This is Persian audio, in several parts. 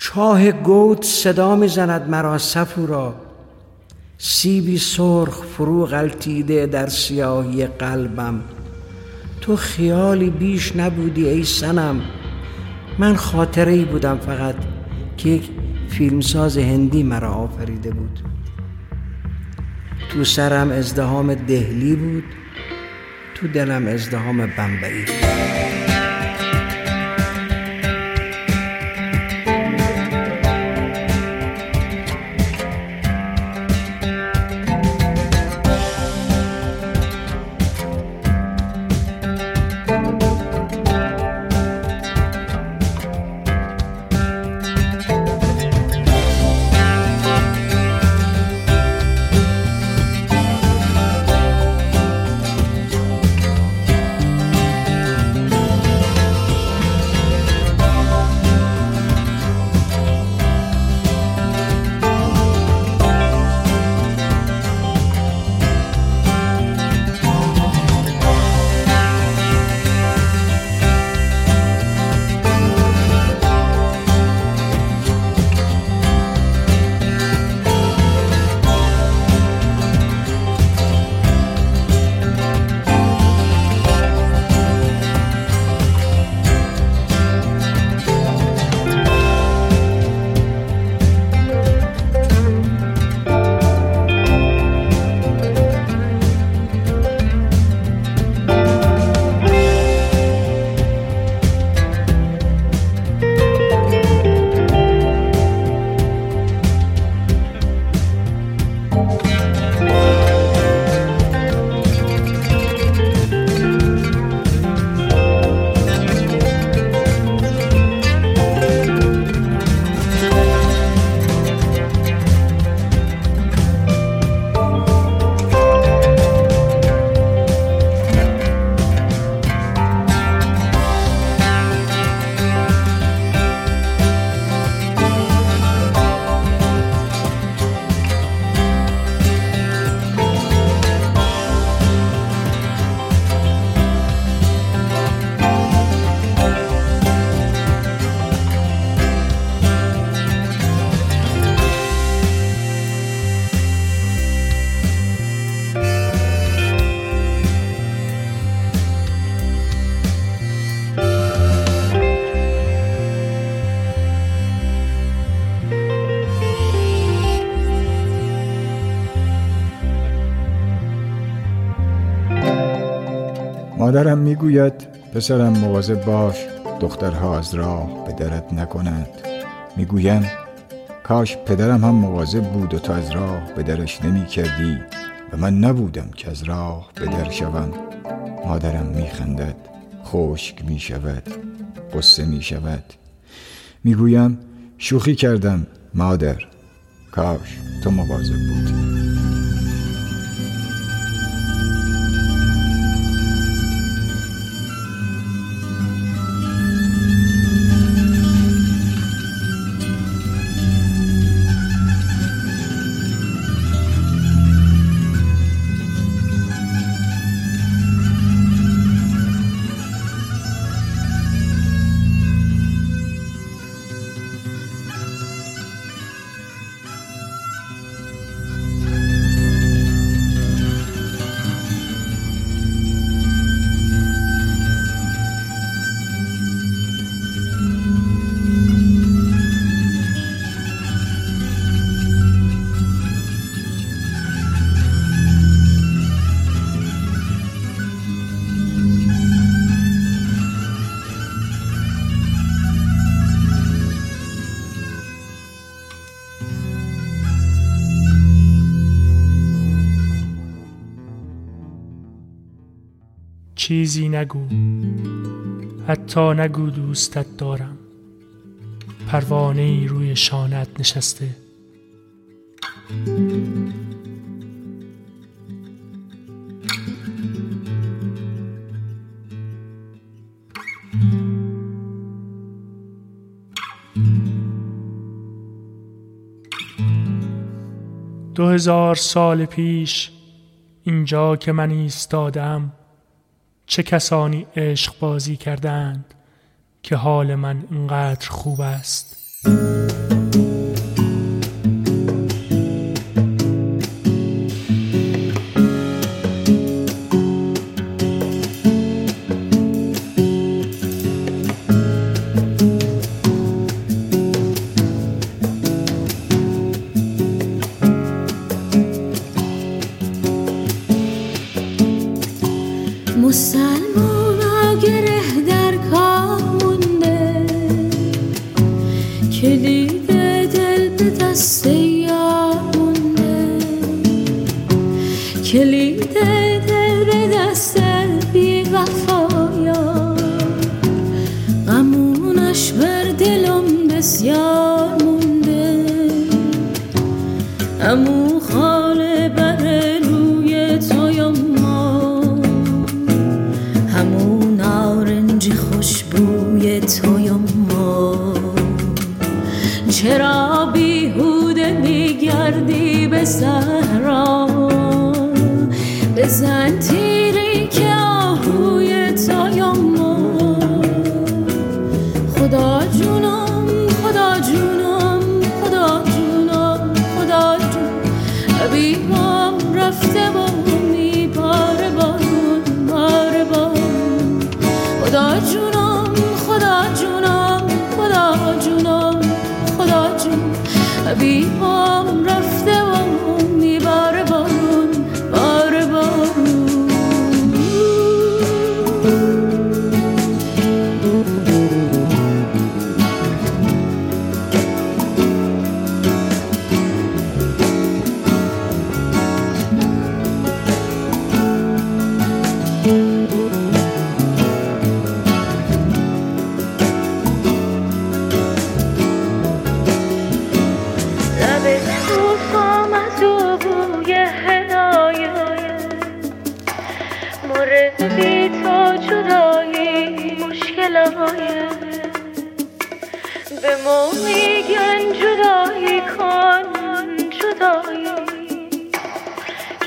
چاه گوت صدا می‌زند مرا صفورا سیبی سرخ فرو غلطیده در سیاهی قلبم. تو خیالی بیش نبودی ای سنم من خاطره ای بودم فقط که یک فیلمساز هندی مرا آفریده بود. تو سرم ازدهام دهلی بود تو دلم ازدهام بمبئی. مادرم می‌گوید پسرم مواظب باش دخترها از راه به درت نکنند. می‌گویم کاش پدرم هم مواظب بود و تو از راه به درش نمی کردی و من نبودم که از راه به در شوم. مادرم میخندد خشک می شود قصه می شود می‌گویم شوخی کردم مادر کاش تو مواظب بودی چیزی نگو حتی نگو دوستت دارم. پروانه ای روی شانت نشسته. دو هزار سال پیش اینجا که من ایستادم چه کسانی عشق بازی کردند که حال من اینقدر خوب است؟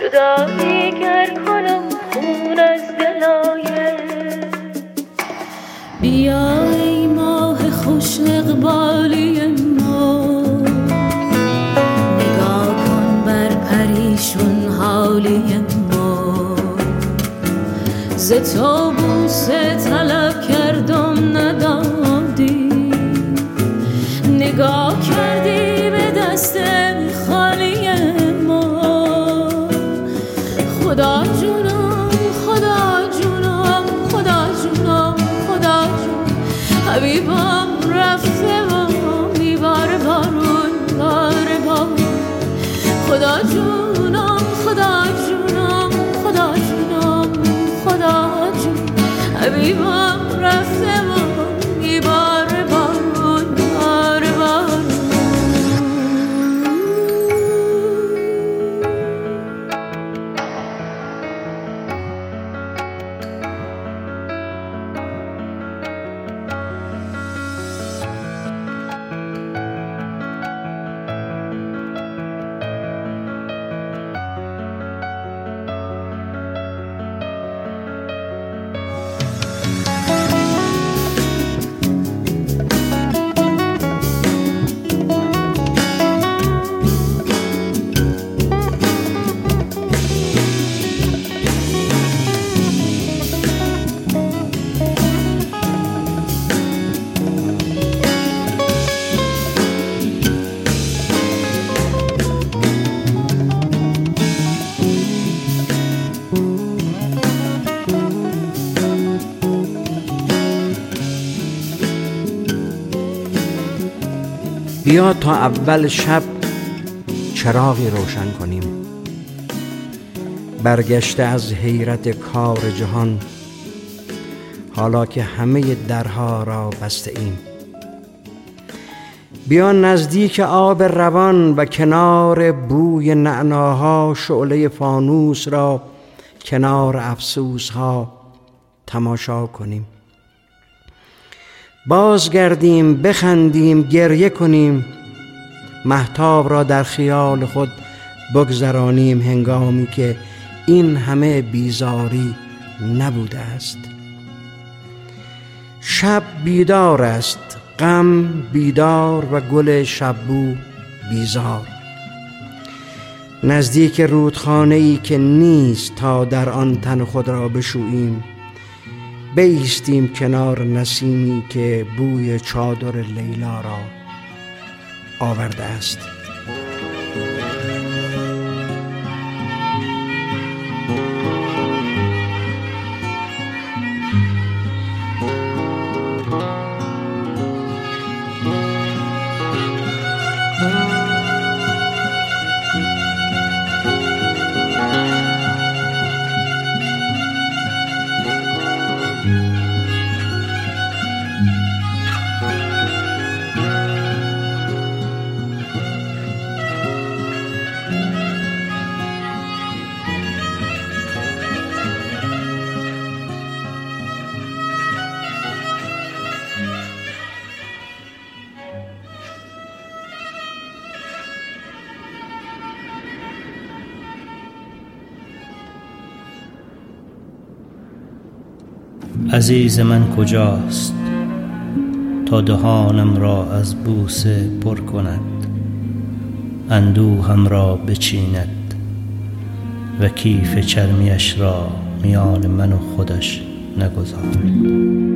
جدایی گر کنم خون از دلایت بیا ای ماه خوش اقبالی ما. نگاه کن بر پریشون حالی ما. ز تو بوسه خدا جونم خدا جونم خدا جونم خدا جون حبیبم بیا تا اول شب چراغی روشن کنیم. برگشته از حیرت کار جهان حالا که همه درها را بسته ایم. بیا نزدیک آب روان و کنار بوی نعناها شعله فانوس را کنار افسوس ها تماشا کنیم. بازگردیم بخندیم گریه کنیم. محتاب را در خیال خود بگذرانیم هنگامی که این همه بیزاری نبوده است. شب بیدار است غم بیدار و گل شبو بیزار. نزدیک رودخانه ای که نیست تا در آن تن خود را بشوییم. بیستیم کنار نسیمی که بوی چادر لیلا را آورده است. عزیز من کجاست تا دهانم را از بوسه پر کند اندوهم را بچیند و کیف چرمیش را میان من و خودش نگذارد.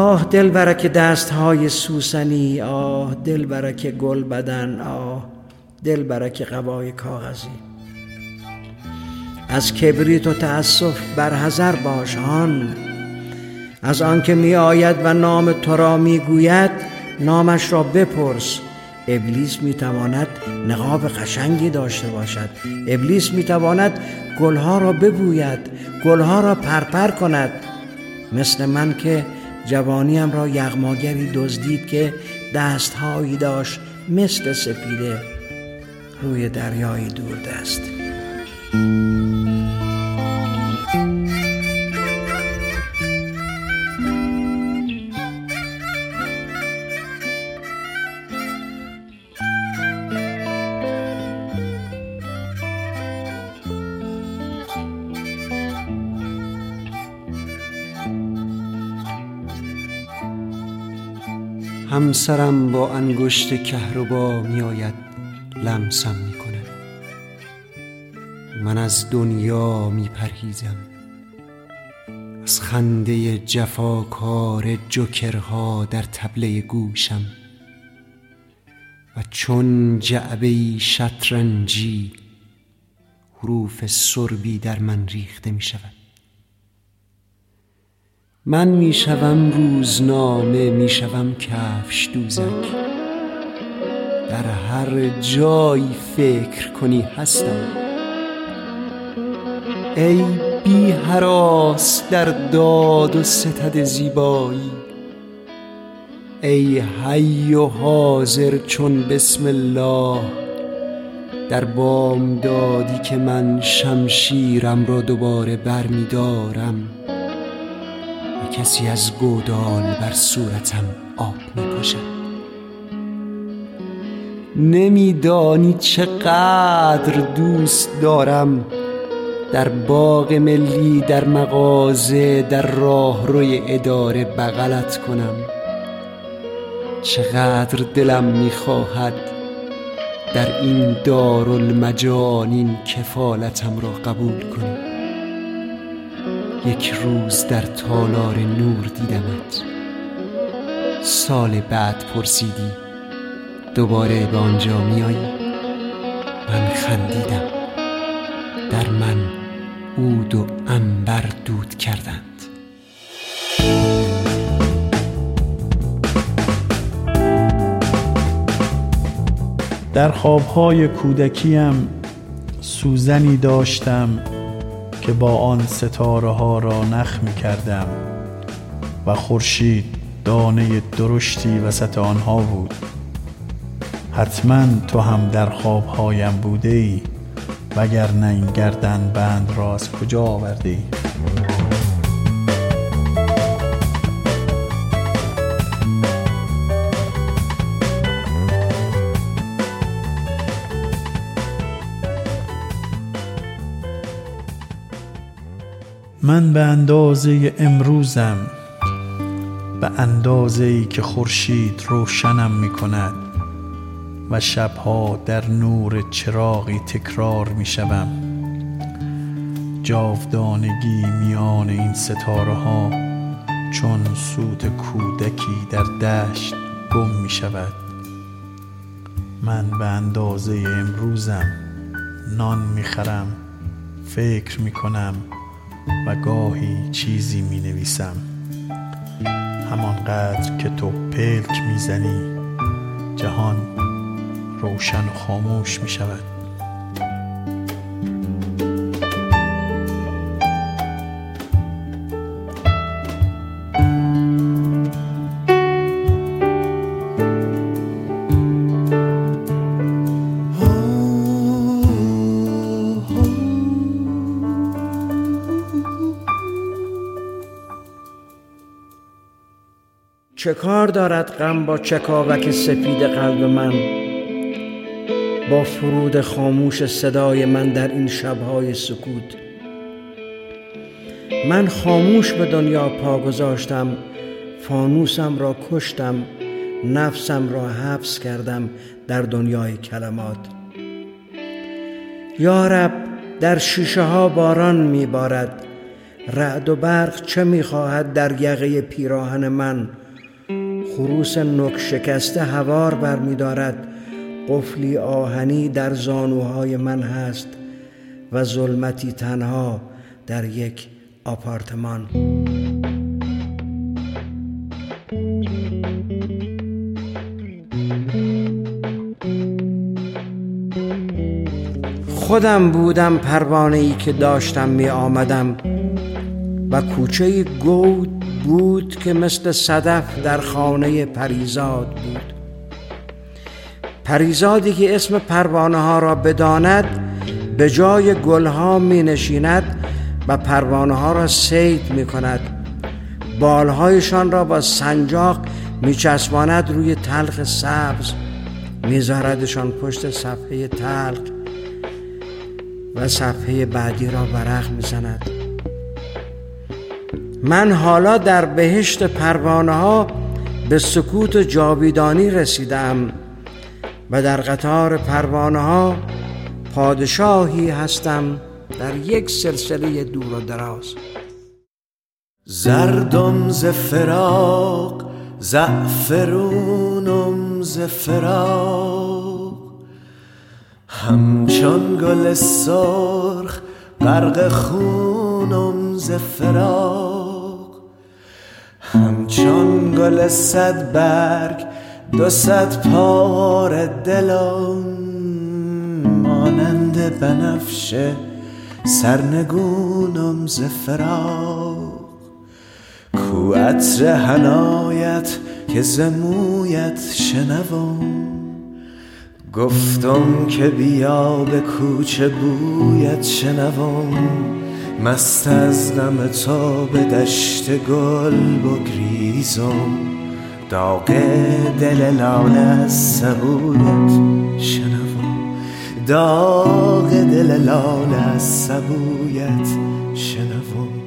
آه دل برک دست های سوسنی آه دل برک گل بدن آه دل برک قبای کاغذی. از کبریت و تأسف بر باش هان از آنکه می آید و نام تو را می گوید نامش را بپرس. ابلیس می تواند نقاب قشنگی داشته باشد. ابلیس می تواند گلها را ببوید گلها را پرپر کند. مثل من که جوانیم را یغماگری دزدید که دستهایی داشت مثل سپیده روی دریای دست همسرم با انگشت کهربا میآید لمسم می‌کند. من از دنیا میپرهیزم. از خنده جفاکار جوکرها در تبله گوشم. و چون جعبه شطرنجی حروف سربی در من ریخته می شود من می‌شوم روزنامه می‌شوم کفش دوزک. در هر جایی فکر کنی هستم. ای بی حراس در داد و ستد زیبایی. ای حی و حاضر چون بسم الله. در بام دادی که من شمشیرم را دوباره برمیدارم. کسی از گودال بر صورتم آب می نمیدانی چقدر دوست دارم در باغ ملی در مغازه در راه روی اداره بغلت کنم. چقدر دلم می‌خواهد در این دارالمجانین کفالتم را قبول کنی. یک روز در تالار نور دیدمت. سال بعد پرسیدی دوباره به آنجا میایی من خندیدم. در من عود و انبر دود کردند. در خوابهای کودکیم سوزنی داشتم. که با آن ستاره ها را نخ می کردم و خورشید دانه درشتی وسط آنها بود. حتما تو هم در خوابهایم بوده ای وگر این گردن بند را از کجا آورده ای من به اندازه امروزم به اندازه ای که خورشید روشنم می کند و شبها در نور چراغی تکرار می شوم جاودانگی میان این ستاره ها چون سوت کودکی در دشت گم می شود من به اندازه امروزم نان می خرم فکر می کنم و گاهی چیزی می نویسم همانقدر که تو پلک می‌زنی جهان روشن و خاموش می شود چه کار دارد غم با چکاوک سپید قلب من؟ با فرود خاموش صدای من در این شبهای سکوت. من خاموش به دنیا پا گذاشتم فانوسم را کشتم نفسم را حبس کردم در دنیای کلمات. یارب در شیشه ها باران میبارد. رعد و برق چه می‌خواهد در یقه پیراهن من؟ خروس نک شکسته هوار برمیدارد قفلی آهنی در زانوهای من هست و ظلمتی تنها در یک آپارتمان. خودم بودم پروانه ای که داشتم می آمدم و کوچه گود بود که مثل صدف در خانه پریزاد بود. پریزادی که اسم پروانه ها را بداند به جای گلها می نشیند و پروانه ها را سید می کند بالهایشان را با سنجاق می چسباند روی تلخ سبز میذاردشان پشت صفحه تلخ و صفحه بعدی را ورق می‌زند. من حالا در بهشت پروانه ها به سکوت جاویدانی رسیدم و در قطار پروانه ها پادشاهی هستم در یک سلسله دور و دراز. زردم ز فراق زعفرونم ز فراق. همچون گل سرخ غرق خونم ز فراق. همچون گل صد برگ دو صد پار دلم مانند بنفشه سرنگونم ز فراق. کو عطر هنایت که زمویت شنوم گفتم که بیا به کوچه بویت شنوم. مست از غم تو به دشت گل بگریزم. داغ دل لاله از سبویت شنوم. داغ دل لال از سبویت شنوم.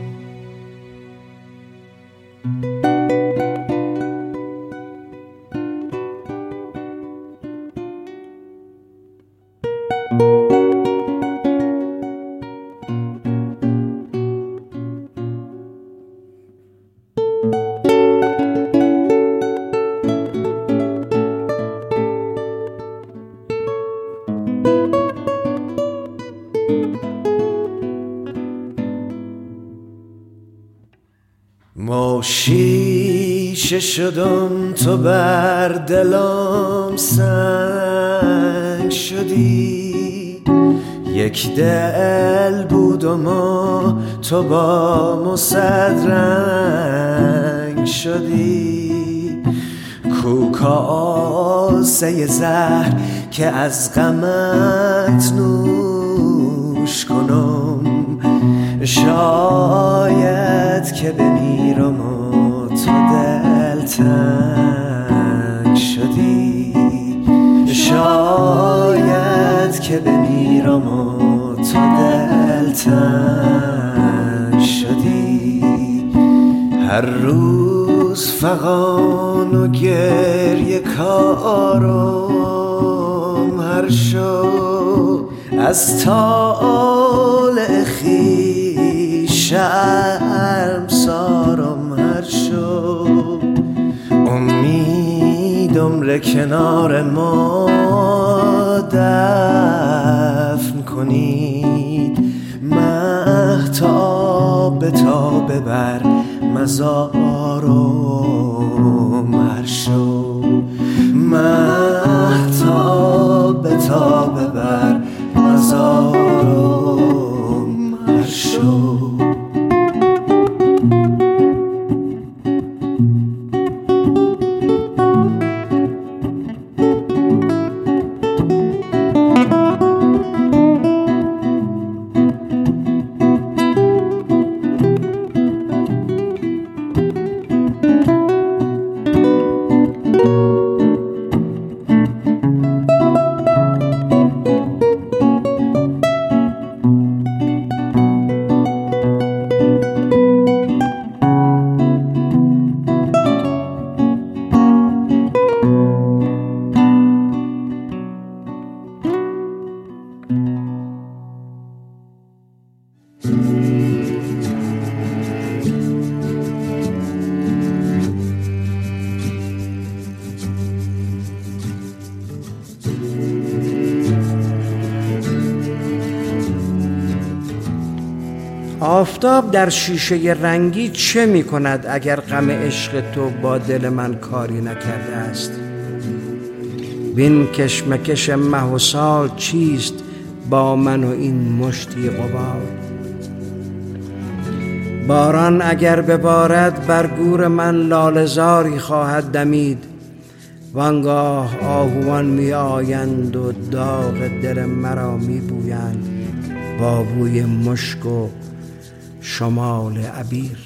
شیشه شدم تو بر دلم سنگ شدی. یک دل بودم و تو با مصدرنگ شدی. کوکاسه زهر که از غمت نوش کنم. شاید که بمیرم و تو دلتنگ شدی. شاید که بمیرم و تو دلتنگ شدی. هر روز فقان و گریه کارم هر شو از طالع خی ره کنار ما دفن کنید. مهتاب تا ببر مزارم هر شو. مهتاب تا ببر مزارم در شیشه رنگی چه می کند اگر غم عشق تو با دل من کاری نکرده است؟ بین کشمکش مه و سال چیست با من و این مشتی قبار باران اگر ببارد بر گور من لالزاری خواهد دمید. وانگاه آهوان می آیند و داغ دل مرا می بویند با بوی مشک و شمال عبیر.